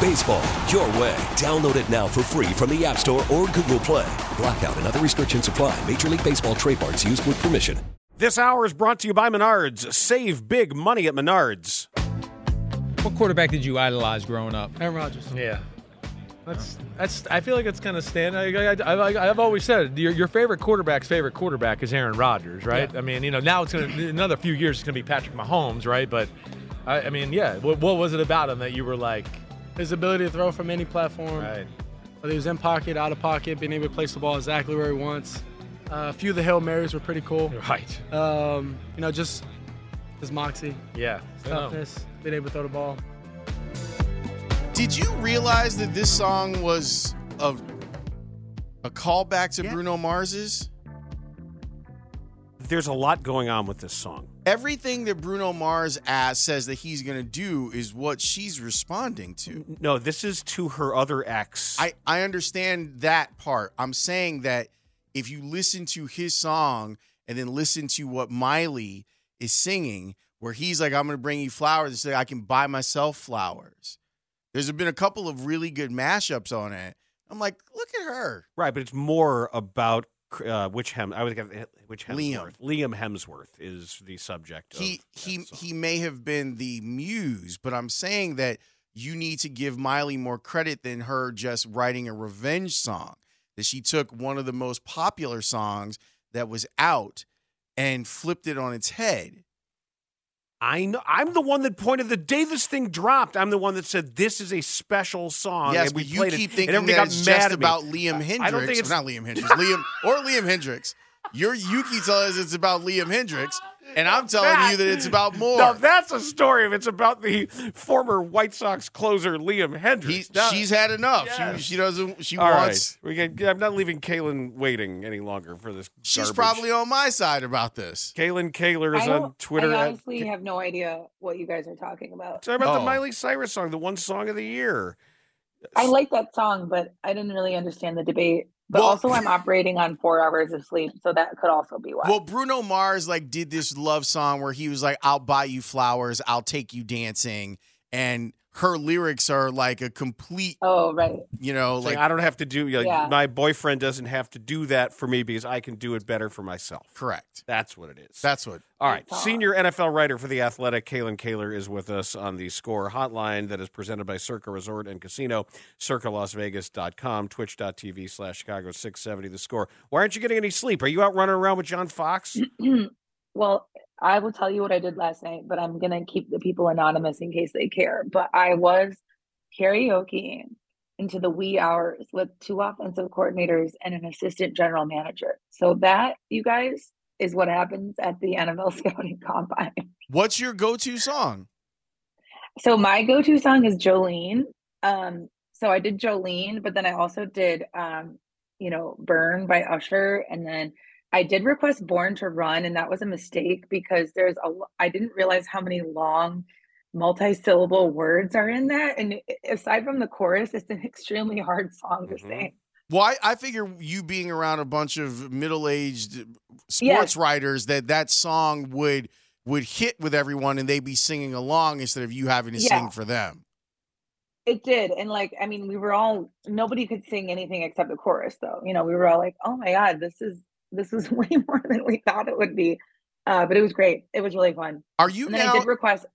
Baseball, your way. Download it now for free from the App Store or Google Play. Blackout and other restrictions apply. Major League Baseball trademarks used with permission. This hour is brought to you by Menards. Save big money at Menards. What quarterback did you idolize growing up? Aaron Rodgers. Yeah. That's that's. I feel like it's kind of standard. I, I, I, have always said your, your favorite quarterback's favorite quarterback is Aaron Rodgers, right? Yeah. I mean, you know, now it's gonna another few years it's gonna be Patrick Mahomes, right? But I, I mean, yeah. What, what was it about him that you were like? His ability to throw from any platform. Right. Whether he was in pocket, out of pocket, being able to place the ball exactly where he wants. Uh, a few of the hail marys were pretty cool. Right. Um, you know, just his moxie, Yeah. toughness, being able to throw the ball. Did you realize that this song was a a callback to Yeah. Bruno Mars's? There's a lot going on with this song. Everything that Bruno Mars says that he's going to do is what she's responding to. No, this is to her other ex. I, I understand that part. I'm saying that if you listen to his song and then listen to what Miley is singing, where he's like, I'm going to bring you flowers, it's like, I can buy myself flowers. There's been a couple of really good mashups on it. I'm like, look at her. right, but it's more about uh, which Hem. I would get which Liam. Hemsworth. Liam Hemsworth is the subject. he he he may have been the muse, but I'm saying that you need to give Miley more credit than her just writing a revenge song. That she took one of the most popular songs that was out and flipped it on its head. I know. I'm the one that pointed the day this thing dropped. I'm the one that said this is a special song. yes, and we but you keep it, thinking and that got it's mad just about Liam Hendriks. I don't think it's not Liam Hendriks. Liam or Liam Hendriks. Your you keep telling us it's about Liam Hendriks, and I'm telling That- you that it's about more. No, that's a story if it's about the former White Sox closer Liam He, Hendriks. Now- she's had enough. Yes. She she doesn't. She All wants. right. We can, I'm not leaving Kalyn waiting any longer for this. She's garbage. probably on my side about this. Kalyn Kahler is on Twitter. I at- honestly have no idea what you guys are talking about. Sorry about Oh. the Miley Cyrus song, the one song of the year. I like that song, but I didn't really understand the debate. But Well- also, I'm operating on four hours of sleep, so that could also be why. Well, Bruno Mars like did this love song where he was like, "I'll buy you flowers, I'll take you dancing," and her lyrics are like a complete, oh, right. you know, Saying, like I don't have to do. Like, Yeah. My boyfriend doesn't have to do that for me because I can do it better for myself. correct. That's what it is. That's what. All right. Good Senior NFL writer for The Athletic, Kalyn Kahler, is with us on the score hotline that is presented by Circa Resort and Casino, circalasvegas.com, twitch.tv slash Chicago 670. The score. Why aren't you getting any sleep? Are you out running around with John Fox? well, I will tell you what I did last night, but I'm going to keep the people anonymous in case they care. But I was karaokeing into the wee hours with two offensive coordinators and an assistant general manager. So that, you guys, is what happens at the NFL scouting combine. What's your go-to song? So my go-to song is Jolene. Um, so I did Jolene, but then I also did um, you know, Burn by Usher, and then I did request Born to Run, and that was a mistake because there's a. I didn't realize how many long multi-syllable words are in that. And aside from the chorus, it's an extremely hard song to Mhm. sing. Well, I, I figure you being around a bunch of middle-aged sports Yes. writers that that song would would hit with everyone and they'd be singing along instead of you having to Yeah. sing for them. It did. And like, I mean, we were all nobody could sing anything except the chorus though. You know, we were all like, oh my God, this is this is way more than we thought it would be. Uh, but it was great. It was really fun. Are you And then now? I did request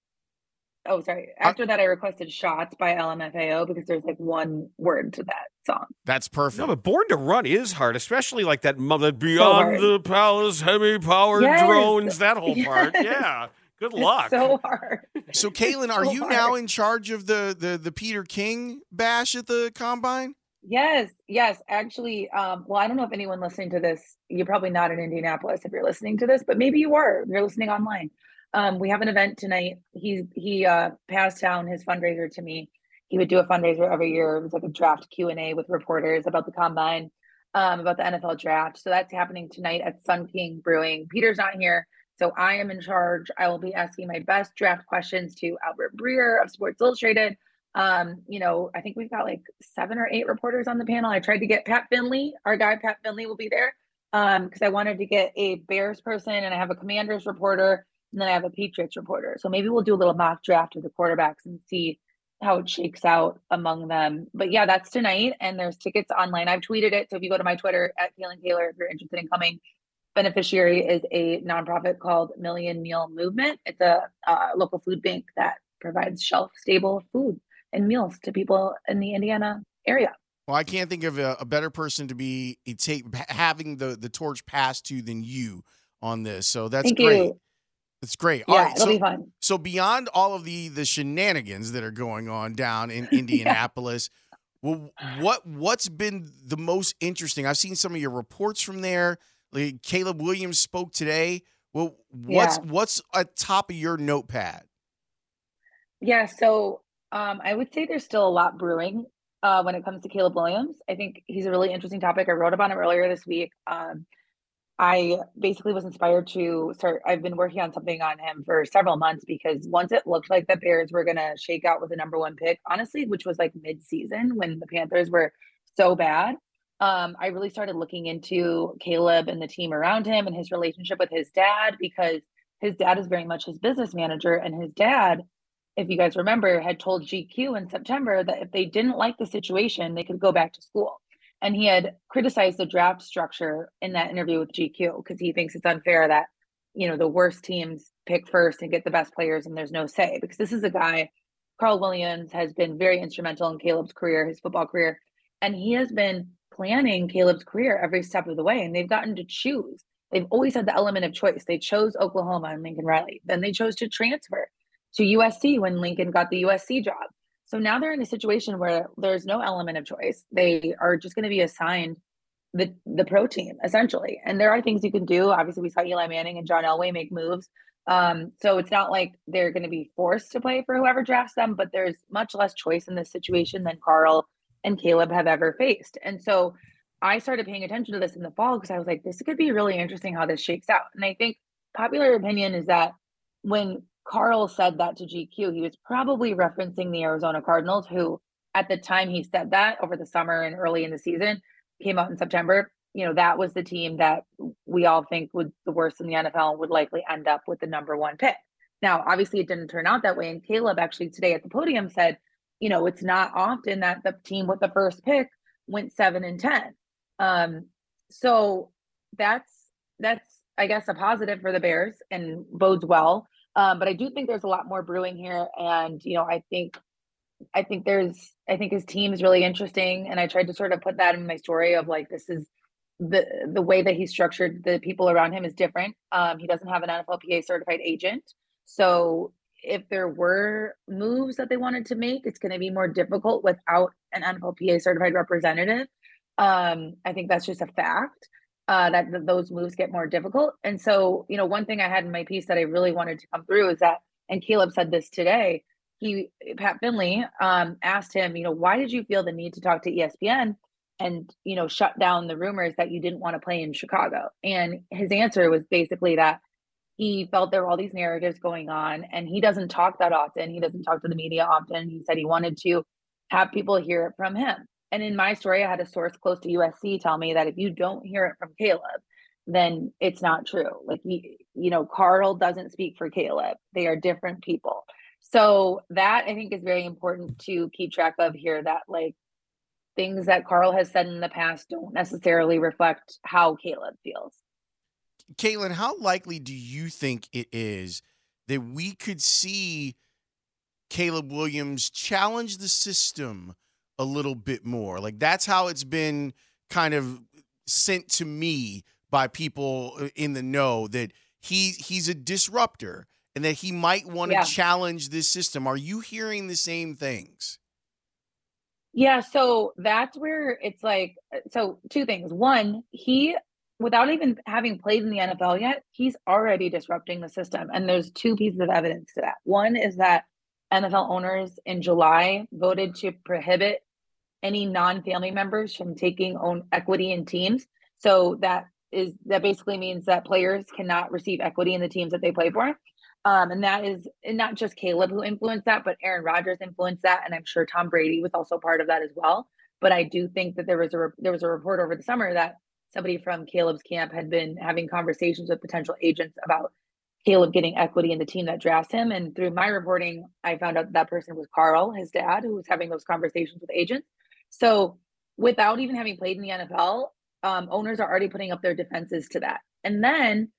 oh sorry. After that I requested shots by LMFAO because there's like one word to that song. that's perfect. No, but Born to Run is hard, especially like that mother beyond hard. the palace, heavy powered Yes. drones, that whole part. Yeah. Good It's luck. so hard. So, Caitlin, are so you now in charge of the the the Peter King bash at the combine? Yes, yes. Actually, um, well, I don't know if anyone listening to this, you're probably not in Indianapolis if you're listening to this, but maybe you are. You're listening online. Um, we have an event tonight. He he uh, passed down his fundraiser to me. He would do a fundraiser every year. It was like a draft Q and A with reporters about the combine, um, about the NFL draft. So that's happening tonight at Sun King Brewing. Peter's not here, so I am in charge. I will be asking my best draft questions to Albert Breer of Sports Illustrated. Um, you know, I think we've got like seven or eight reporters on the panel. I tried to get Pat Finley, our guy Pat Finley will be there. Um, because I wanted to get a Bears person and I have a commanders reporter and then I have a Patriots reporter. So maybe we'll do a little mock draft of the quarterbacks and see how it shakes out among them. But yeah, that's tonight and there's tickets online. I've tweeted it. So if you go to my Twitter at Kalyn Kahler, if you're interested in coming, beneficiary is a nonprofit called Million Meal Movement. It's a uh, local food bank that provides shelf stable food and meals to people in the Indiana area. Well, I can't think of a, a better person to be take having the the torch passed to than you on this. So that's Thank great. you. It's great. Yeah, all right, it'll so, be fun. so beyond all of the the shenanigans that are going on down in Indianapolis, well, what what's been the most interesting? I've seen some of your reports from there. Like Caleb Williams spoke today. Well, what's Yeah. what's at top of your notepad? Yeah, so um, I would say there's still a lot brewing uh, when it comes to Caleb Williams. I think he's a really interesting topic. I wrote about him earlier this week. Um, I basically was inspired to start. I've been working on something on him for several months because once it looked like the Bears were going to shake out with the number one pick, honestly, which was like mid-season when the Panthers were so bad, um, I really started looking into Caleb and the team around him and his relationship with his dad because his dad is very much his business manager, and his dad if you guys remember, had told GQ in September that if they didn't like the situation, they could go back to school. And he had criticized the draft structure in that interview with GQ because he thinks it's unfair that, you know, the worst teams pick first and get the best players and there's no say. Because this is a guy, Carl Williams, has been very instrumental in Caleb's career, his football career. And he has been planning Caleb's career every step of the way. And they've gotten to choose. They've always had the element of choice. They chose Oklahoma and Lincoln Riley. Then they chose to transfer to USC when Lincoln got the USC job. So now they're in a situation where there's no element of choice. They are just going to be assigned the the pro team essentially. And there are things you can do. Obviously, we saw Eli Manning and John Elway make moves. Um, so it's not like they're going to be forced to play for whoever drafts them, but there's much less choice in this situation than Carl and Caleb have ever faced. And so I started paying attention to this in the fall because I was like, this could be really interesting how this shakes out. And I think popular opinion is that when Carl said that to GQ, he was probably referencing the Arizona Cardinals, who at the time he said that over the summer and early in the season, came out in September. You know, that was the team that we all think would the worst in the NFL would likely end up with the number one pick. Now, obviously, it didn't turn out that way. And Caleb actually today at the podium said, you know, it's not often that the team with the first pick went seven and 10. Um, so that's, that's, I guess, a positive for the Bears and bodes well. Um, but I do think there's a lot more brewing here. And, you know, I think, I think there's, I think his team is really interesting. And I tried to sort of put that in my story of like, this is the, the way that he's structured the people around him is different. Um, he doesn't have an NFLPA certified agent. So if there were moves that they wanted to make, it's going to be more difficult without an NFLPA certified representative. Um, I think that's just a fact uh, that th- those moves get more difficult. And so, you know, one thing I had in my piece that I really wanted to come through is that, and Caleb said this today. He Pat Finley um, asked him, you know, why did you feel the need to talk to ESPN and you know shut down the rumors that you didn't want to play in Chicago? And his answer was basically that he felt there were all these narratives going on and he doesn't talk that often. He doesn't talk to the media often. He said he wanted to have people hear it from him. And in my story, I had a source close to USC tell me that if you don't hear it from Caleb, then it's not true. Like you, you know, Carl doesn't speak for Caleb. They are different people. So that I think is very important to keep track of here that like things that Carl has said in the past don't necessarily reflect how Caleb feels. Caitlin, how likely do you think it is that we could see Caleb Williams challenge the system a little bit more? Like that's how it's been kind of sent to me by people uh, in the know that he he's a disruptor and that he might want to yeah. challenge this system. Are you hearing the same things? Yeah, so that's where it's like uh, so two things. One, he without even having played in the NFL yet, he's already disrupting the system. And there's two pieces of evidence to that. One is that NFL owners in July voted to prohibit any non-family members from taking own equity in teams. So that is that basically means that players cannot receive equity in the teams that they play for. Um, and that is and not just Caleb who influenced that, but Aaron Rodgers influenced that, and I'm sure Tom Brady was also part of that as well. But I do think that there was a there was a report over the summer that somebody from Caleb's camp had been having conversations with potential agents about Caleb getting equity in the team that drafts him. And through my reporting, I found out that, that person was Carl, his dad, who was having those conversations with agents. So without even having played in the NFL, um, owners are already putting up their defenses to that. And then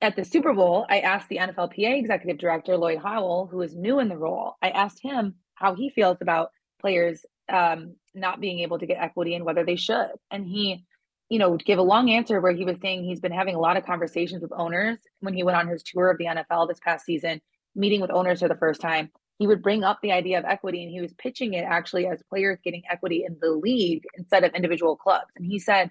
at the Super Bowl, I asked the NFLPA executive director, Lloyd Howell, who is new in the role, I asked him how he feels about players um, not being able to get equity and whether they should. And he, you know, give a long answer where he was saying he's been having a lot of conversations with owners when he went on his tour of the NFL this past season, meeting with owners for the first time. He would bring up the idea of equity and he was pitching it actually as players getting equity in the league instead of individual clubs. And he said,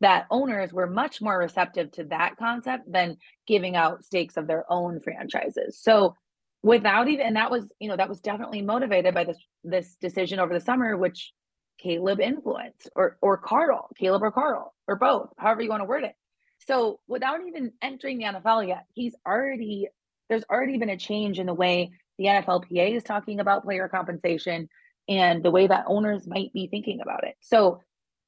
that owners were much more receptive to that concept than giving out stakes of their own franchises. So without even and that was you know that was definitely motivated by this this decision over the summer which Caleb influenced or or Carl, Caleb or Carl, or both, however you want to word it. So without even entering the NFL yet, he's already there's already been a change in the way the NFLPA is talking about player compensation and the way that owners might be thinking about it. So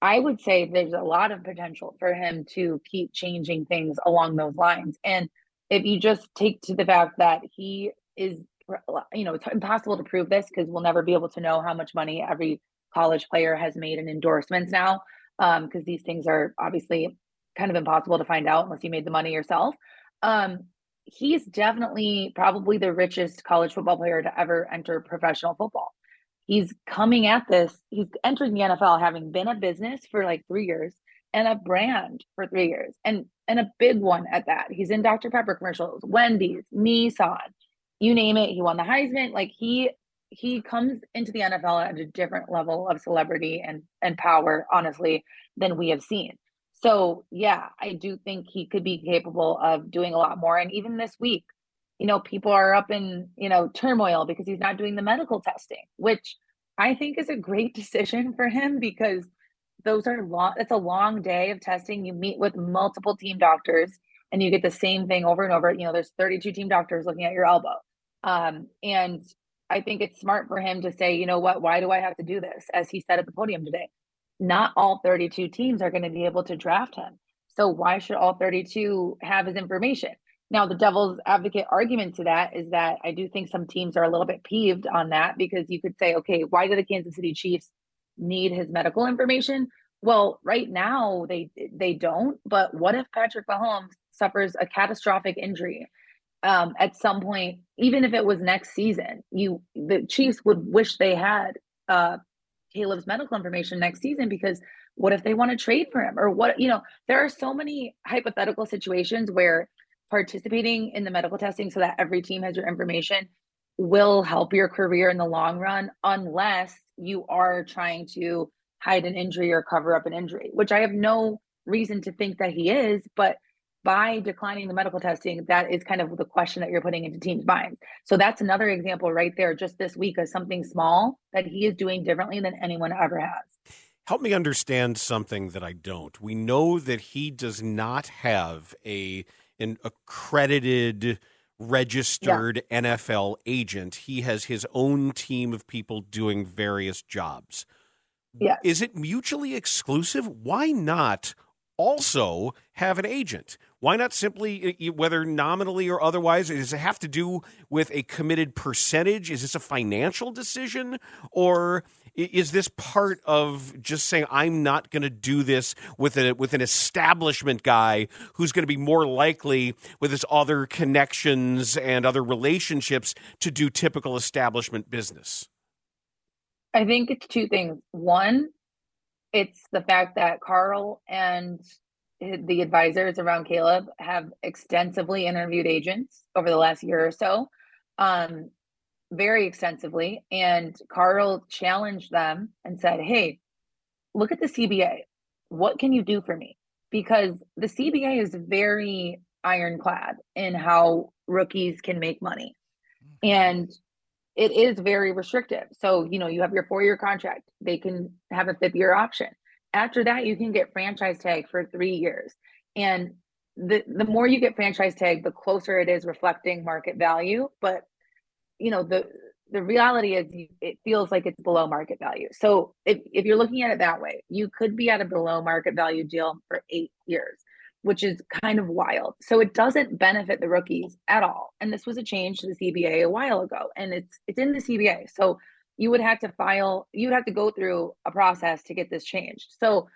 I would say there's a lot of potential for him to keep changing things along those lines. And if you just take to the fact that he is, you know, it's impossible to prove this because we'll never be able to know how much money every college player has made in endorsements now, because um, these things are obviously kind of impossible to find out unless you made the money yourself. Um, he's definitely probably the richest college football player to ever enter professional football. He's coming at this he's entering the nfl having been a business for like three years and a brand for three years and and a big one at that. He's in dr pepper commercials wendy's nissan you name it he won the heisman. Like he he comes into the nfl at a different level of celebrity and and power honestly than we have seen so yeah i do think he could be capable of doing a lot more and even this week you know, people are up in, you know, turmoil because he's not doing the medical testing, which I think is a great decision for him because those are long, it's a long day of testing. You meet with multiple team doctors and you get the same thing over and over. You know, there's 32 team doctors looking at your elbow. Um, and I think it's smart for him to say, you know what, why do I have to do this? As he said at the podium today, not all 32 teams are going to be able to draft him. So why should all 32 have his information? Now, the devil's advocate argument to that is that I do think some teams are a little bit peeved on that because you could say, okay, why do the Kansas City Chiefs need his medical information? Well, right now they they don't. But what if Patrick Mahomes suffers a catastrophic injury um, at some point, even if it was next season? You the Chiefs would wish they had uh, Caleb's medical information next season because what if they want to trade for him or what you know? There are so many hypothetical situations where participating in the medical testing so that every team has your information will help your career in the long run unless you are trying to hide an injury or cover up an injury, which I have no reason to think that he is, but by declining the medical testing, that is kind of the question that you're putting into teams' minds. So that's another example right there, just this week, of something small that he is doing differently than anyone ever has. Help me understand something that I don't. We know that he does not have a an accredited registered yeah. NFL agent. He has his own team of people doing various jobs. Yeah. Is it mutually exclusive? Why not also have an agent? Why not simply, uh, whether nominally or otherwise, does it have to do with a committed percentage? Is this a financial decision? Or is this part of just saying I'm not going to do this with a with an establishment guy who's going to be more likely with his other connections and other relationships to do typical establishment business? I think it's two things. One, it's the fact that Carl and the advisors around Caleb have extensively interviewed agents over the last year or so. Um, very extensively. And Carl challenged them and said, Hey, look at the CBA. What can you do for me? Because the CBA is very ironclad in how rookies can make money. Mm-hmm. And it is very restrictive. So, you know, you have your four year contract, they can have a fifth year option. After that, you can get franchise tag for three years. And the, the more you get franchise tag, the closer it is reflecting market value. But you know the the reality is it feels like it's below market value so if, if you're looking at it that way you could be at a below market value deal for eight years which is kind of wild so it doesn't benefit the rookies at all and this was a change to the cba a while ago and it's it's in the cba so you would have to file you would have to go through a process to get this changed so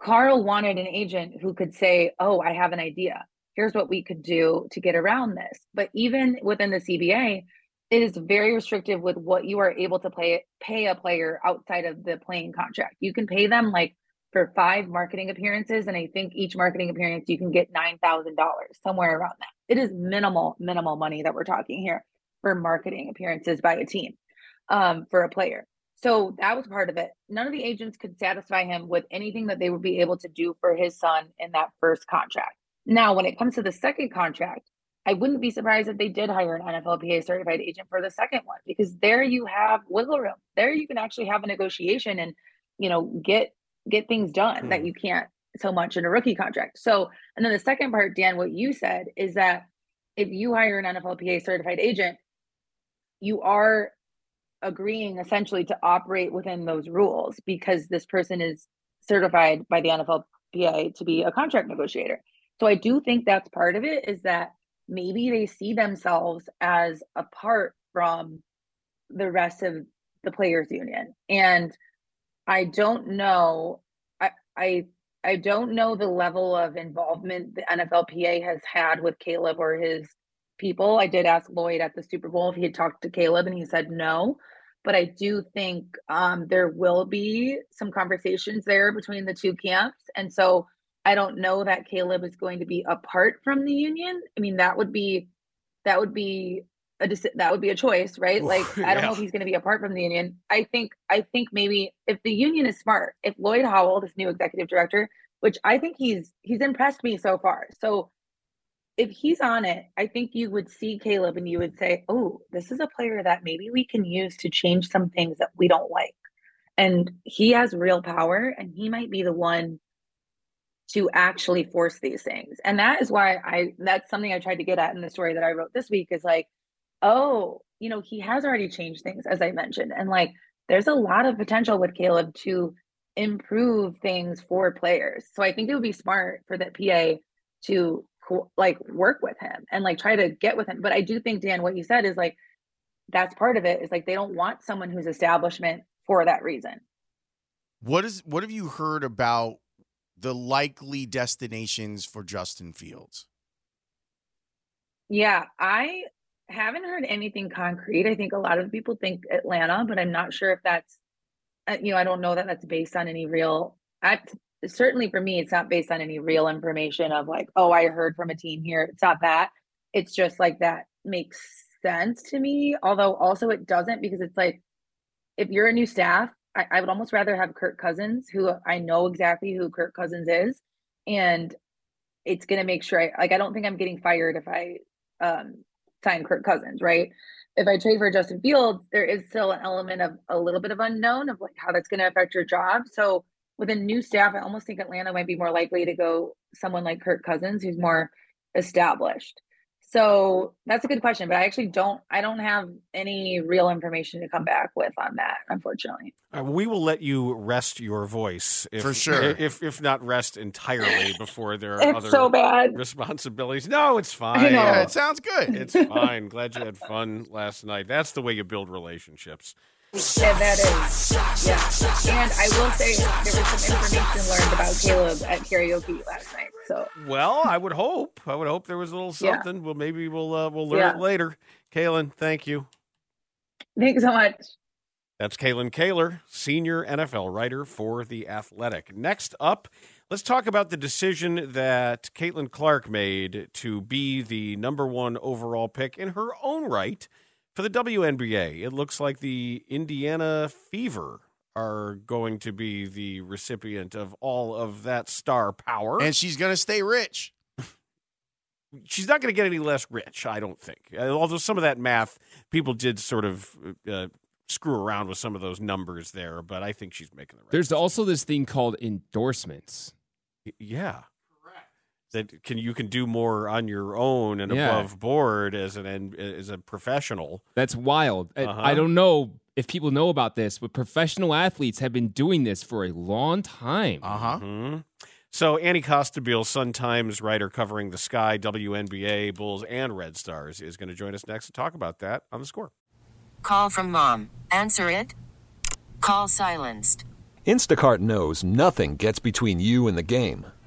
carl wanted an agent who could say oh i have an idea here's what we could do to get around this but even within the cba it is very restrictive with what you are able to pay pay a player outside of the playing contract. You can pay them like for five marketing appearances, and I think each marketing appearance you can get nine thousand dollars somewhere around that. It is minimal minimal money that we're talking here for marketing appearances by a team um, for a player. So that was part of it. None of the agents could satisfy him with anything that they would be able to do for his son in that first contract. Now, when it comes to the second contract, I wouldn't be surprised if they did hire an NFLPA certified agent for the second one because there you have wiggle room. There you can actually have a negotiation and you know get get things done mm. that hmm. you can't so much in a rookie contract. So, and then the second part, Dan, what you said is that if you hire an NFLPA certified agent, you are agreeing essentially to operate within those rules because this person is certified by the NFLPA to be a contract negotiator. So I do think that's part of it is that maybe they see themselves as apart from the rest of the players union and i don't know i i i don't know the level of involvement the nflpa has had with caleb or his people i did ask lloyd at the super bowl if he had talked to caleb and he said no but i do think um, there will be some conversations there between the two camps and so I don't know that Caleb is going to be apart from the union. I mean, that would be that would be a that would be a choice, right? Like I don't yeah. know if he's going to be apart from the union. I think I think maybe if the union is smart, if Lloyd Howell, this new executive director, which I think he's he's impressed me so far. So if he's on it, I think you would see Caleb and you would say, "Oh, this is a player that maybe we can use to change some things that we don't like." And he has real power and he might be the one to actually force these things. And that is why I that's something I tried to get at in the story that I wrote this week is like, oh, you know, he has already changed things as I mentioned. And like there's a lot of potential with Caleb to improve things for players. So I think it would be smart for the PA to like work with him and like try to get with him. But I do think Dan what you said is like that's part of it is like they don't want someone who's establishment for that reason. What is what have you heard about the likely destinations for Justin Fields? Yeah, I haven't heard anything concrete. I think a lot of people think Atlanta, but I'm not sure if that's, uh, you know, I don't know that that's based on any real. I, certainly for me, it's not based on any real information of like, oh, I heard from a team here. It's not that. It's just like that makes sense to me. Although also it doesn't because it's like, if you're a new staff I, I would almost rather have Kirk Cousins, who I know exactly who Kirk Cousins is, and it's gonna make sure I like. I don't think I'm getting fired if I um, sign Kirk Cousins, right? If I trade for Justin Fields, there is still an element of a little bit of unknown of like how that's to affect your job. So with a new staff, I almost think Atlanta might be more likely to go someone like Kirk Cousins, who's more established. So that's a good question, but I actually don't. I don't have any real information to come back with on that, unfortunately. Uh, we will let you rest your voice if, For sure. If if not rest entirely before there are It's other so bad. responsibilities. No, it's fine. know. Yeah, it sounds good. It's fine. Glad you had fun last night. That's the way you build relationships. Yeah, that is. Yeah, and I will say there was some information learned about Caleb at karaoke last night. So Well, I would hope. I would hope there was a little Yeah. something. Well, maybe we'll uh, we'll learn Yeah. it later. Kalyn, thank you. thanks so much. That's Kalyn Kahler, senior NFL writer for The Athletic. Next up, let's talk about the decision that Caitlin Clark made to be the number one overall pick in her own right for the WNBA. It looks like the Indiana Fever are going to be the recipient of all of that star power. and she's gonna stay rich. she's not going to get any less rich, I don't think. Uh, Although some of that math, people did sort of uh, screw around with some of those numbers there, but I think she's making the right. There's also this thing called endorsements. Yeah. That can you can do more on your own and Yeah. above board as an as a professional. That's wild. I- Uh-huh. I don't know if people know about this, but professional athletes have been doing this for a long time. Uh huh. Mhm. So Annie Costabile, Sun Times writer covering the Sky, WNBA, Bulls, and Red Stars, is going to join us next to talk about that on the score. Call from mom. Answer it. Call silenced. Instacart knows nothing gets between you and the game.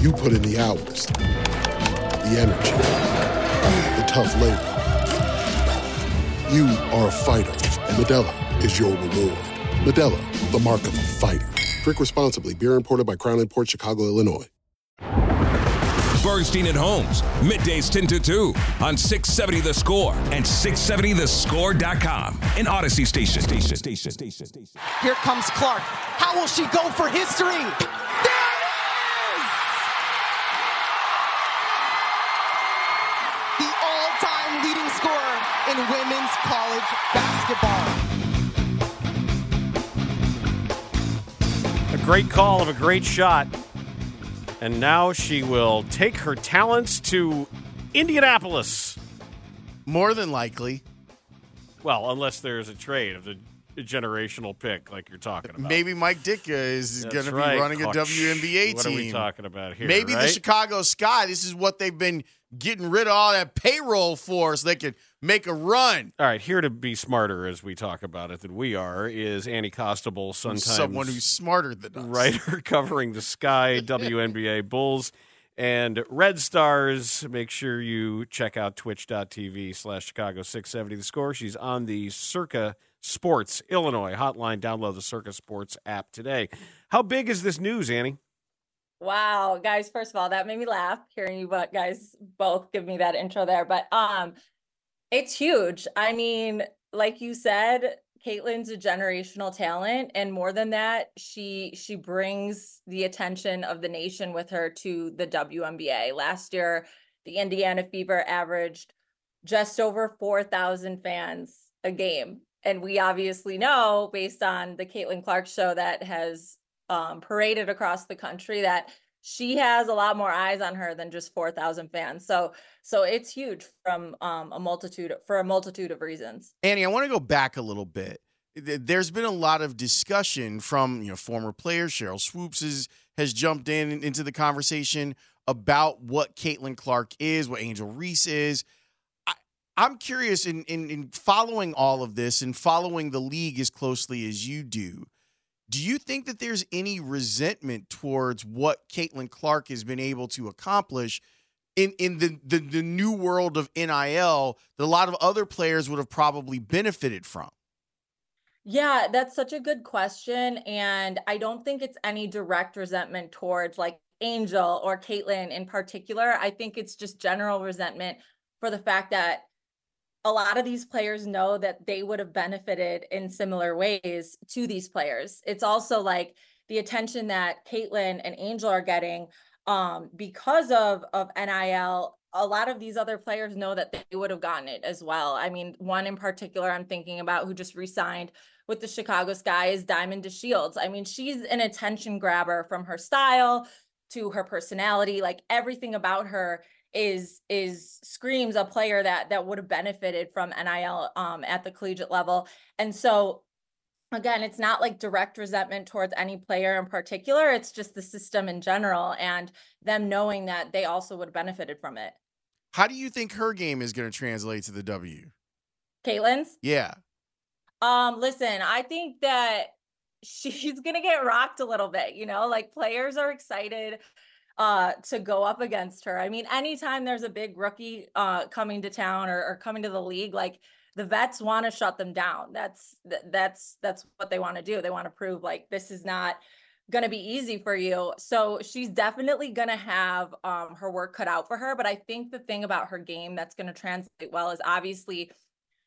You put in the hours, the energy, the tough labor. You are a fighter, and Modelo is your reward. Modelo, the mark of a fighter. Drink responsibly. Beer imported by Crown Imports Chicago, Illinois. Bernstein and Holmes, middays 10 to 2 on 670 The Score and 670thescore.com. An Audacy station. Station. Station. Station. Station. Here comes Clark. How will she go for history? There in women's college basketball. A great call of a great shot. And now she will take her talents to Indianapolis. More than likely. Well, unless there's a trade of the generational pick like you're talking about. Maybe Mike Ditka is That's going to be right, running a Coach. WNBA What team. What are we talking about here? Maybe the? Chicago Sky. This is what they've been getting rid of all that payroll for, so they could make a run. All right, here to be smarter as we talk about it than we are is Annie Costabile, sometimes Someone who's smarter than us. writer covering the Sky, WNBA Bulls, and Red Stars. Make sure you check out twitch.tv slash Chicago 670 The Score. She's on the Circa Sports Illinois hotline. Download the Circa Sports app today. How big is this news, Annie? Wow, guys, first of all, that made me laugh hearing you but guys both give me that intro there. But um it's huge. I mean, like you said, Caitlin's a generational talent and more than that, she she brings the attention of the nation with her to the WNBA. Last year, the Indiana Fever averaged just over 4,000 fans a game. And we obviously know based on the Caitlin Clark show that has um, paraded across the country that she has a lot more eyes on her than just 4,000 fans. So, so it's huge from um, a multitude for a multitude of reasons. Annie, I want to go back a little bit. there's been a lot of discussion from you know former players. Sheryl Swoopes has, has jumped in into the conversation about what Caitlin Clark is, what Angel Reese is. I, I'm curious in, in in following all of this and following the league as closely as you do. Do you think that there's any resentment towards what Caitlin Clark has been able to accomplish in, in the, the, the new world of NIL that a lot of other players would have probably benefited from? Yeah, that's such a good question. And I don't think it's any direct resentment towards like Angel or Caitlin in particular. I think it's just general resentment for the fact that a lot of these players know that they would have benefited in similar ways to these players. It's also like the attention that Caitlin and Angel are getting um, because of of NIL. A lot of these other players know that they would have gotten it as well. I mean, one in particular I'm thinking about who just resigned with the Chicago Sky is Diamond DeShields. I mean, she's an attention grabber from her style to her personality, like everything about her is is screams a player that that would have benefited from NIL um, at the collegiate level. And so again, it's not like direct resentment towards any player in particular. It's just the system in general and them knowing that they also would have benefited from it. How do you think her game is going to translate to the W? Caitlin's? Yeah. Um, listen, I think that she's gonna get rocked a little bit, you know, like players are excited uh to go up against her. I mean, anytime there's a big rookie uh coming to town or, or coming to the league, like the vets want to shut them down. That's that's that's what they want to do. They want to prove like this is not going to be easy for you. So she's definitely going to have um her work cut out for her, but I think the thing about her game that's going to translate well is obviously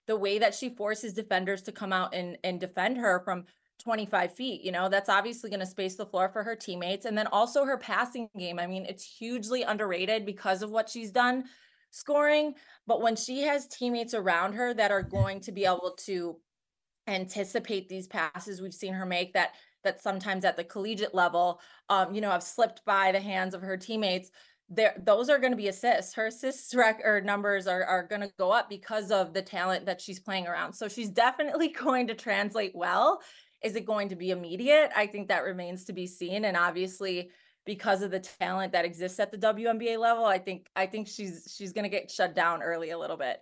the way that she forces defenders to come out and and defend her from 25 feet. You know, that's obviously going to space the floor for her teammates. And then also her passing game. I mean, it's hugely underrated because of what she's done scoring. But when she has teammates around her that are going to be able to anticipate these passes we've seen her make that that sometimes at the collegiate level um you know have slipped by the hands of her teammates there those are going to be assists her assists record numbers are, are going to go up because of the talent that she's playing around so she's definitely going to translate well is it going to be immediate? I think that remains to be seen. And obviously, because of the talent that exists at the WNBA level, I think I think she's she's going to get shut down early a little bit.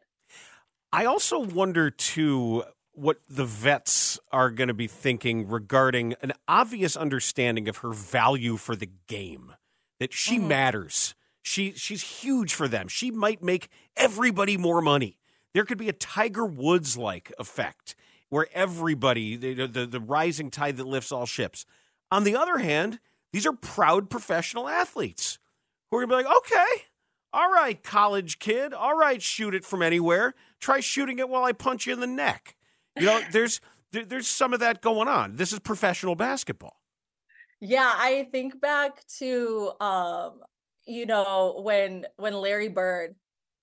I also wonder too what the vets are going to be thinking regarding an obvious understanding of her value for the game. That she mm-hmm. matters. She she's huge for them. She might make everybody more money. There could be a Tiger Woods like effect where everybody, the, the, the rising tide that lifts all ships. On the other hand, these are proud professional athletes who are going to be like, okay, all right, college kid, all right, shoot it from anywhere. Try shooting it while I punch you in the neck. You know, there's there, there's some of that going on. This is professional basketball. Yeah, I think back to um, you know, when when Larry Bird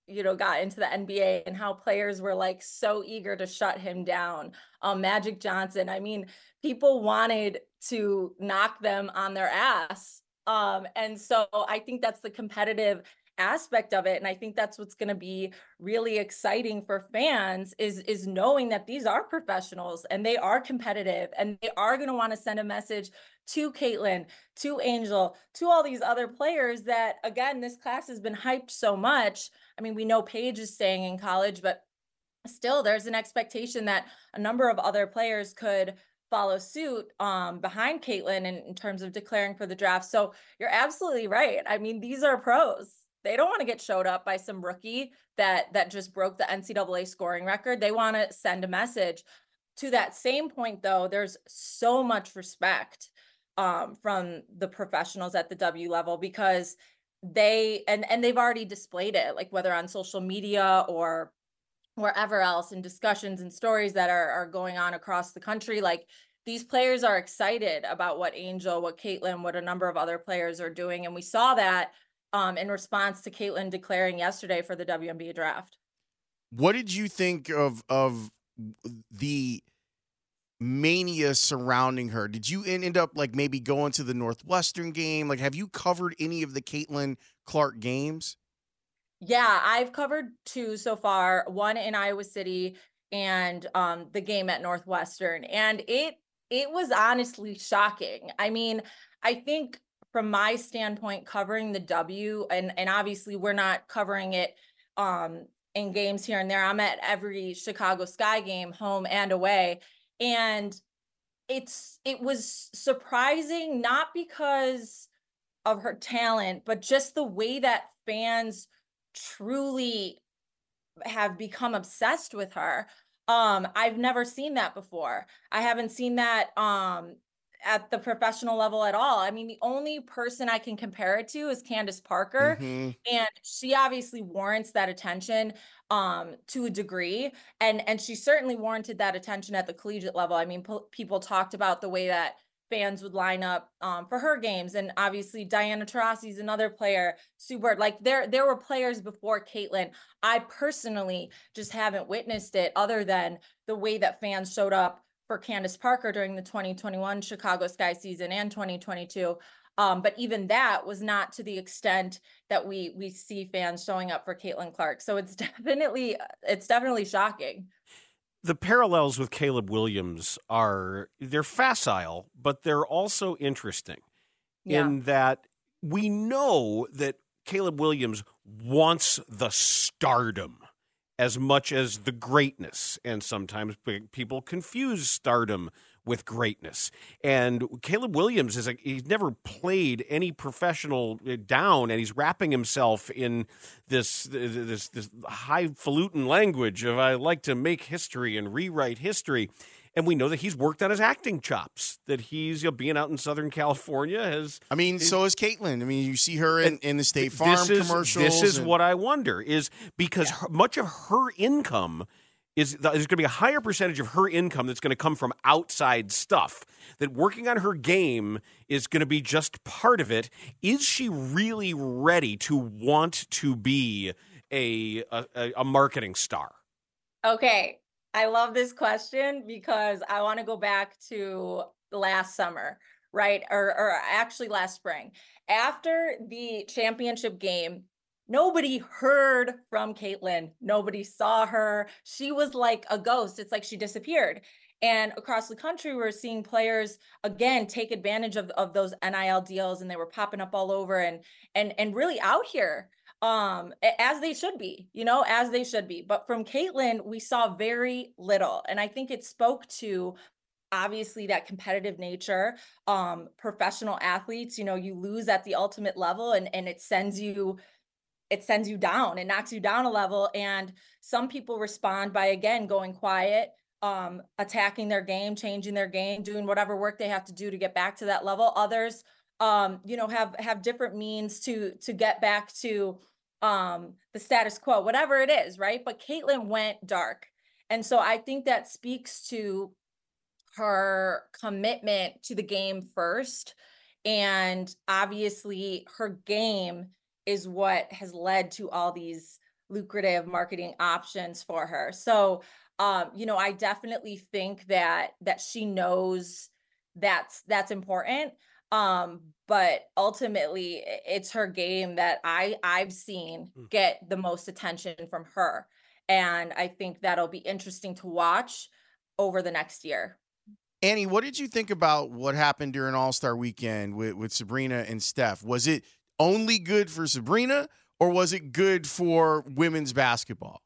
you know got into the NBA and how players were like so eager to shut him down. Um, Magic Johnson, I mean, people wanted to knock them on their ass. Um, and so I think that's the competitive aspect of it and i think that's what's going to be really exciting for fans is is knowing that these are professionals and they are competitive and they are going to want to send a message to caitlin to angel to all these other players that again this class has been hyped so much i mean we know paige is staying in college but still there's an expectation that a number of other players could follow suit um, behind Caitlin in, in terms of declaring for the draft. So you're absolutely right. I mean, these are pros they don't want to get showed up by some rookie that that just broke the NCAA scoring record. They want to send a message. To that same point, though, there's so much respect um, from the professionals at the W level because they and and they've already displayed it, like whether on social media or wherever else in discussions and stories that are are going on across the country. Like these players are excited about what Angel, what Caitlin, what a number of other players are doing, and we saw that um, in response to Caitlin declaring yesterday for the WNBA draft. What did you think of of the mania surrounding her? Did you end up like maybe going to the Northwestern game? Like, have you covered any of the Caitlin Clark games? Yeah, I've covered two so far. One in Iowa City and um, the game at Northwestern, and it it was honestly shocking. I mean, I think from my standpoint, covering the W, and and obviously we're not covering it um, in games here and there. I'm at every Chicago Sky game, home and away, and it's it was surprising not because of her talent, but just the way that fans truly have become obsessed with her. Um, I've never seen that before. I haven't seen that um at the professional level at all. I mean, the only person I can compare it to is Candace Parker, Mhm. and she obviously warrants that attention um to a degree and and she certainly warranted that attention at the collegiate level. I mean, po- people talked about the way that fans would line up um, for her games and obviously Diana Taurasi is another player Sue Bird like there there were players before Caitlin I personally just haven't witnessed it other than the way that fans showed up for Candace Parker during the 2021 Chicago Sky season and 2022 um, but even that was not to the extent that we we see fans showing up for Caitlin Clark. So it's definitely it's definitely shocking. The parallels with Caleb Williams are they're facile, but they're also interesting Yeah. in that we know that Caleb Williams wants the stardom as much as the greatness, and sometimes people confuse stardom with greatness. And Caleb Williams is a, he's never played any professional uh, down, and he's wrapping himself in this this this highfalutin language of I like to make history and rewrite history. And we know that he's worked on his acting chops. That he's you know, being out in Southern California has. I mean, so is Caitlin. I mean, you see her in, in the State Farm this is, commercials. This is and- what I wonder is because her, much of her income is there's going to be a higher percentage of her income that's going to come from outside stuff. That working on her game is going to be just part of it. Is she really ready to want to be a a, a marketing star? Okay, I love this question because I want to go back to last summer, right? Or, or actually last spring. After the championship game, nobody heard from Caitlin. Nobody saw her. She was like a ghost. It's like she disappeared. And across the country, we're seeing players again take advantage of, of those NIL deals, and they were popping up all over and and and really out here um as they should be you know as they should be. But from caitlin we saw very little. And i think it spoke to obviously that competitive nature um professional athletes you know you lose at the ultimate level and and it sends you it sends you down. It knocks you down a level. And some people respond by again going quiet um attacking their game changing their game doing whatever work they have to do to get back to that level. Others um you know have have different means to to get back to um the status quo whatever it is right? But caitlin went dark. And so i think that speaks to her commitment to the game first. And obviously her game is what has led to all these lucrative marketing options for her. So um you know i definitely think that that she knows that's that's important um but ultimately it's her game that i i've seen get the most attention from her and i think that'll be interesting to watch over the next year Annie, what did you think about what happened during All Star Weekend with, with Sabrina and Steph? Was it only good for Sabrina, or was it good for women's basketball?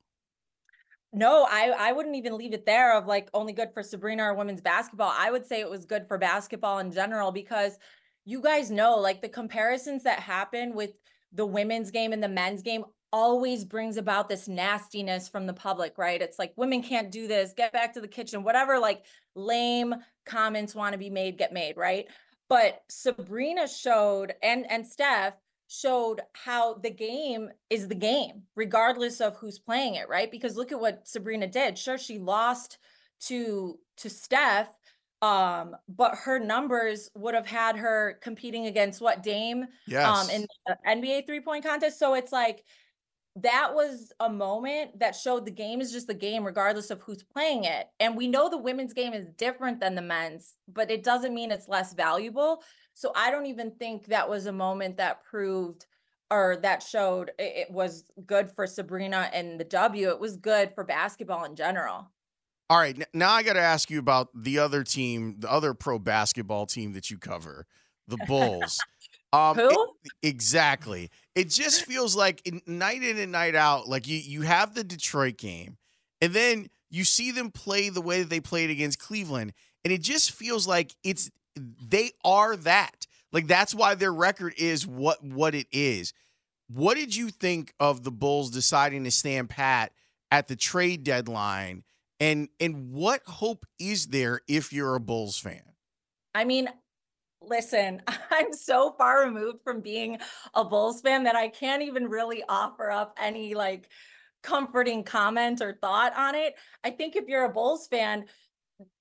No, I I wouldn't even leave it there of like only good for Sabrina or women's basketball. I would say it was good for basketball in general because you guys know like the comparisons that happen with the women's game and the men's game always brings about this nastiness from the public, right? It's like women can't do this, get back to the kitchen, whatever like lame comments want to be made get made, right? But Sabrina showed and and Steph showed how the game is the game regardless of who's playing it right? Because look at what Sabrina did. Sure she lost to to Steph um but her numbers would have had her competing against what Dame um in the NBA three point contest? So it's like that was a moment that showed the game is just the game regardless of who's playing it. And we know the women's game is different than the men's but it doesn't mean it's less valuable so i don't even think that was a moment that proved or that showed it, it was good for sabrina and the w it was good for basketball in general All right, now I got to ask you about the other team, the other pro basketball team that you cover, the Bulls. Um, Who? it- exactly. It just feels like in, night in and night out, like you you have the Detroit game, and then you see them play the way that they played against Cleveland, and it just feels like it's they are that. Like that's why their record is what what it is. What did you think of the Bulls deciding to stand pat at the trade deadline? And and what hope is there if you're a Bulls fan? I mean, listen, I'm so far removed from being a Bulls fan that I can't even really offer up any like comforting comment or thought on it. I think if you're a Bulls fan,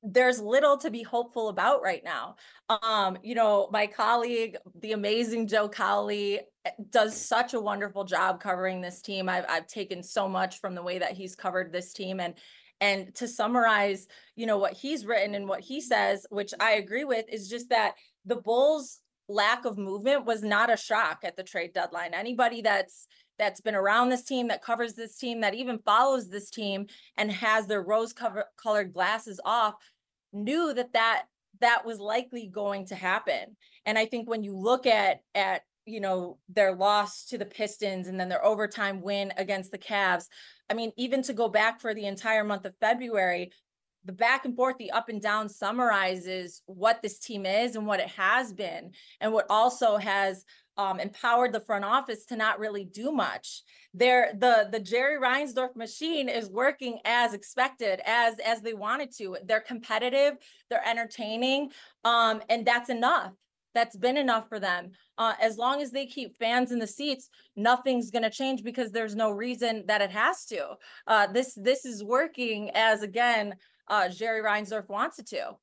there's little to be hopeful about right now. Um, you know, my colleague, the amazing Joe Cowley, eh, does such a wonderful job covering this team. I've I've taken so much from the way that he's covered this team and and to summarize, you know, what he's written and what he says, which I agree with, is just that the Bulls lack of movement was not a shock at the trade deadline. Anybody that's that's been around this team, that covers this team, that even follows this team and has their rose cover colored glasses off, knew that that that was likely going to happen. And I think when you look at at you know their loss to the Pistons and then their overtime win against the Cavs, I mean even to go back for the entire month of February, the back and forth, the up and down summarizes what this team is and what it has been, and what also has um, empowered the front office to not really do much. There, the the Jerry Reinsdorf machine is working as expected, as as they wanted to. They're competitive, they're entertaining, um, and that's enough. That's been enough for them. Uh, as long as they keep fans in the seats, nothing's going to change because there's no reason that it has to. Uh, this this is working as again uh, Jerry Reinsdorf wants it to.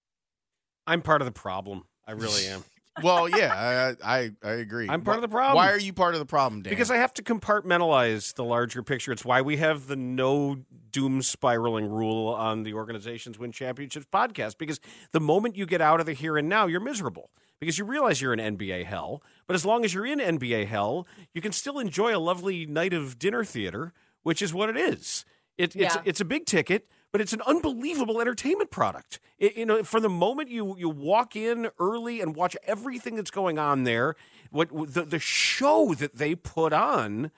I'm part of the problem. I really am. Well, yeah, I, I I agree. I'm part of the problem. Why are you part of the problem, Dan? Because I have to compartmentalize the larger picture. It's why we have the no doom spiraling rule on the organizations win championships podcast. Because the moment you get out of the here and now, you're miserable because you realize you're in NBA hell. But as long as you're in NBA hell, you can still enjoy a lovely night of dinner theater, which is what it is. It, it's it's a big ticket, but it's an unbelievable entertainment product. It, you know, from the moment you you walk in early and watch everything that's going on there, what the the show that they put on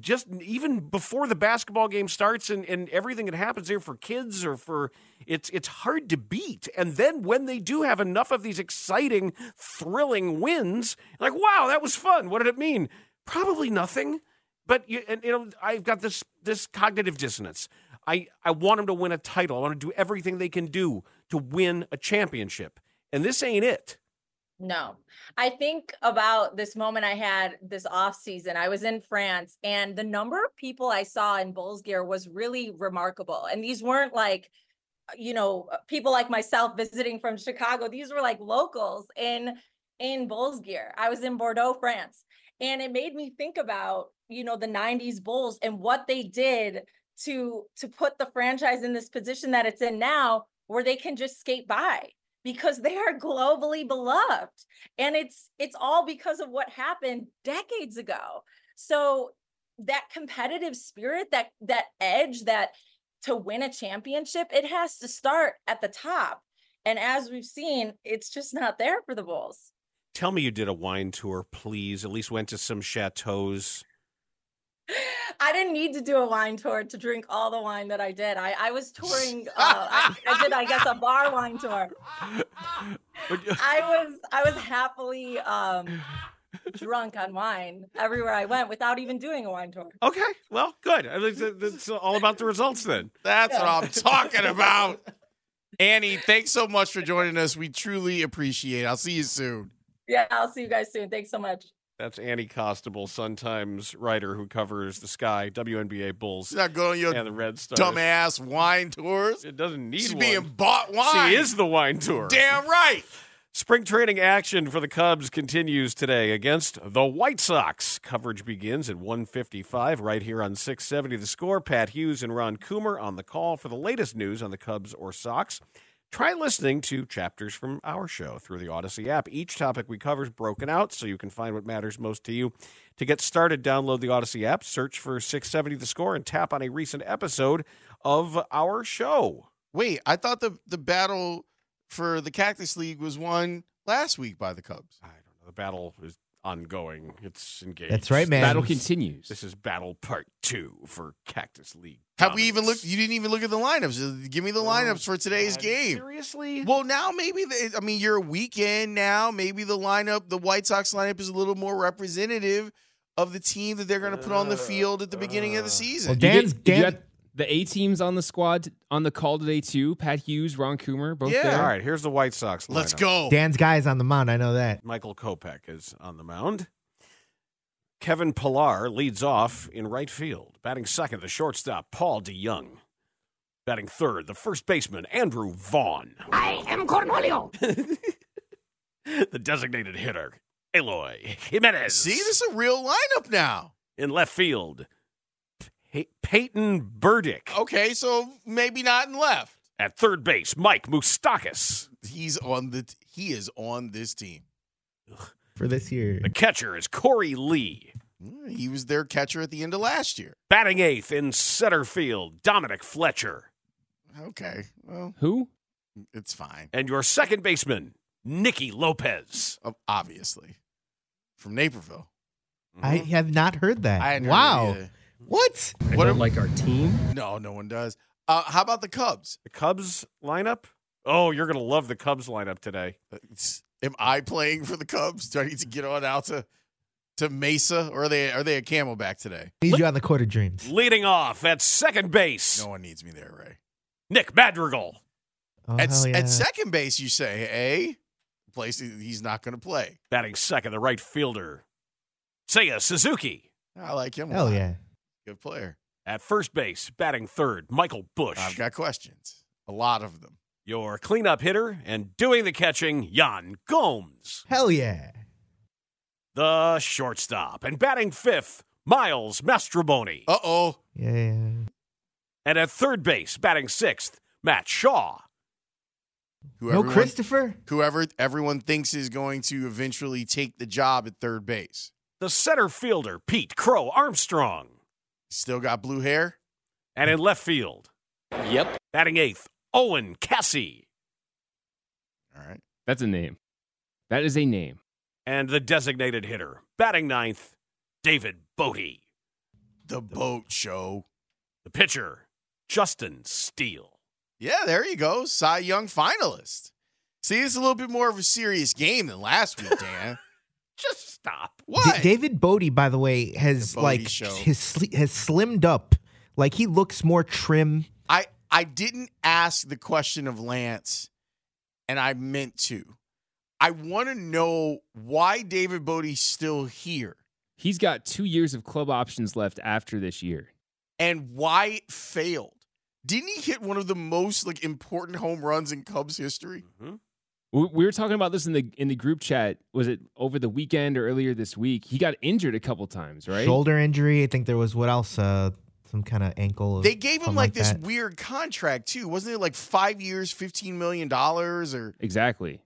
just even before the basketball game starts and, and everything that happens there for kids or for it's it's hard to beat. And then when they do have enough of these exciting thrilling wins like wow that was fun. What did it mean? Probably nothing. But you, and, you know i've got this this cognitive dissonance i i want them to win a title i want to do everything they can do to win a championship and this ain't it No. I think about this moment I had this off season. I was in France and the number of people I saw in Bulls gear was really remarkable. And these weren't like you know, people like myself visiting from Chicago. These were like locals in in Bulls gear. I was in Bordeaux, France. And it made me think about, you know, the 90s Bulls and what they did to to put the franchise in this position that it's in now where they can just skate by because they are globally beloved. And it's it's all because of what happened decades ago. So that competitive spirit that that edge that to win a championship it has to start at the top. And as we've seen it's just not there for the bulls. Tell me you did a wine tour please. At least went to some chateaus I didn't need to do a wine tour to drink all the wine that I did. I, I was touring. Uh, I, I did, I guess, a bar wine tour. I was I was happily um, drunk on wine everywhere I went without even doing a wine tour. Okay, well, good. I think that- all about the results then. That's Yeah. what I'm talking about. Annie, thanks so much for joining us. We truly appreciate it. I'll see you soon. Yeah, I'll see you guys soon. Thanks so much. That's Annie Costabile, Sun Times writer who covers the Sky, WNBA Bulls, She's not going on your and the Red Stars. dumbass wine tours. It doesn't need She's one. being bought wine. She is the wine tour. Damn right. Spring training action for the Cubs continues today against the White Sox. Coverage begins at 155 right here on 670 The Score. Pat Hughes and Ron Coomer on the call for the latest news on the Cubs or Sox. Try listening to chapters from our show through the Audacy app. Each topic we cover is broken out so you can find what matters most to you. To get started, download the Audacy app, search for 670 The Score, and tap on a recent episode of our show. Wait, I thought the the battle for the Cactus League was won last week by the Cubs. I don't know. The battle is ongoing. It's engaged. That's right, man. Battle continues. This is battle part two for Cactus League. Have we even looked? You didn't even look at the lineups. Uh, Give me the lineups for today's God, game. Seriously? Well, now maybe the, I mean you're a weekend now. Maybe the lineup, the White Sox lineup, is a little more representative of the team that they're going to put on the field at the beginning of the season. Well, You Dan's get- you Dan, got the A teams on the squad on the call today too. Pat Hughes, Ron Coomer, both Yeah. there. All right, here's the White Sox. Let's go. Dan's guy's on the mound. I know that. Michael Kopech is on the mound. Kevin Pillar leads off in right field. Batting second, the shortstop, Paul DeJong. Batting third, the first baseman, Andrew Vaughn. I am Cornholio. the designated hitter, Eloy Jimenez. See, this is a real lineup now. In left field, Pey- Peyton Burdick. Okay, so maybe not in left. At third base, Mike Moustakas. He's on the. He is on this team. For this year. The catcher is Korey Lee. He was their catcher at the end of last year. Batting eighth in center field, Dominic Fletcher. Okay, well, Who? it's fine. And your second baseman, Nicky Lopez. Ob- Obviously, from Naperville. I have not heard that. I hadn't heard wow. What? I What don't am- like our team. No, no one does. Uh, how about the Cubs? The Cubs lineup? Oh, you're going to love the Cubs lineup today. It's- am I playing for the Cubs? Do I need to get on out to to Mesa, or are they are they a Camelback today? Need you on the quarter dreams. Leading off at second base, No one needs me there, Ray. Nick Madrigal. Oh, at, yeah. at second base, you say, "Hey, place he's not going to play." Batting second, the right fielder, Seiya Suzuki. I like him. a Hell lot. yeah. good player. At first base, batting third, Michael Busch. I've got questions, a lot of them. Your cleanup hitter and doing the catching, Yan Gomes. Hell yeah. The shortstop and batting fifth, Miles Mastrobuoni. Uh oh. Yeah. And at third base, batting sixth, Matt Shaw. No Christopher? Whoever everyone thinks is going to eventually take the job at third base. The center fielder, Pete Crow Armstrong. Still got blue hair. And in left field, Yep. batting eighth, Owen Caissie. All right. That's a name. That is a name. And the designated hitter, batting ninth, David Bote. The boat show. The pitcher, Justin Steele. Yeah, there you go. Cy Young finalist. See, it's a little bit more of a serious game than last week, Dan. Just stop. What? D- David Bote, by the way, has The like show. his sli- has slimmed up. Like he looks more trim. I I didn't ask the question of Lance, and I meant to. I want to know why David Bote's still here He's got two years of club options left after this year. and why it failed. Didn't he hit one of the most like important home runs in Cubs history? Mm-hmm. We we were talking about this in the in the group chat. Was it over the weekend or earlier this week? He got injured a couple times, right? Shoulder injury. I think there was what else? Uh, some kind of ankle. They gave him something like, this that. weird contract too, wasn't it? Like five years, fifteen million dollars, or Exactly.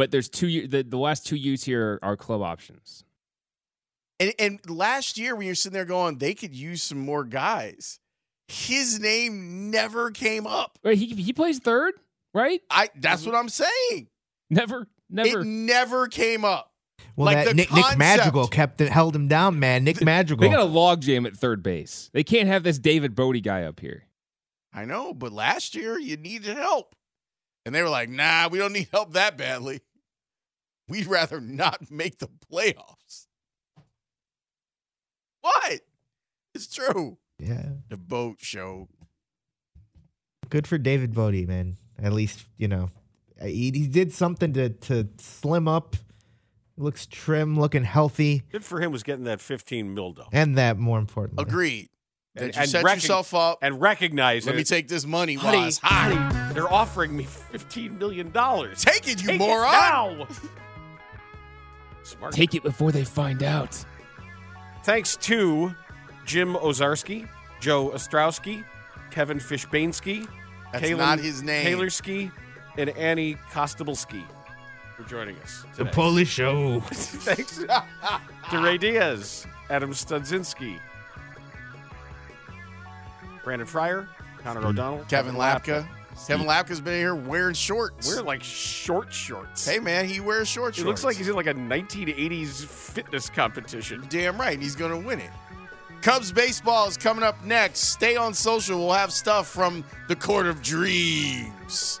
But there's two years. The, the last two years here are, are club options. And, and last year, when you're sitting there going, they could use some more guys. His name never came up. Right? He he plays third, right? I. That's what I'm saying. Never, never. It never came up. Well, like that the Nick, Nick concept- Madrigal kept it, held him down, man. Nick Madrigal. They got a log jam at third base. They can't have this David Bote guy up here. I know, but last year you needed help, and they were like, "Nah, we don't need help that badly. We'd rather not make the playoffs." What? It's true. yeah. The boat show. Good for David Bote, man. At least you know he, he did something to to slim up. Looks trim, looking healthy, Good for him was getting that 15 mil though. and that more importantly. Agreed. That And- you and set recog- yourself up. And recognize Let it. me take this money while honey, it's hot. honey, they're offering me 15 million dollars. Take it, you Take moron. now. Smart. Take it before they find out. Thanks to Jim Ozarski, Joe Ostrowski, Kevin Fishbainski, That's Kalen not his name. Taylorski, and Annie Kostabelski for joining us. The today. Polish show. Thanks to Ray Diaz, Adam Studzinski, Brandon Fryer, Connor hmm. O'Donnell, Kevin Lapka. Kevin Lapka's been in here wearing shorts. We're like short shorts. Hey man, he wears short shorts. looks like he's in like a 1980s fitness competition. Damn right, and he's going to win it. Cubs baseball is coming up next. Stay on social. We'll have stuff from the Court of Dreams.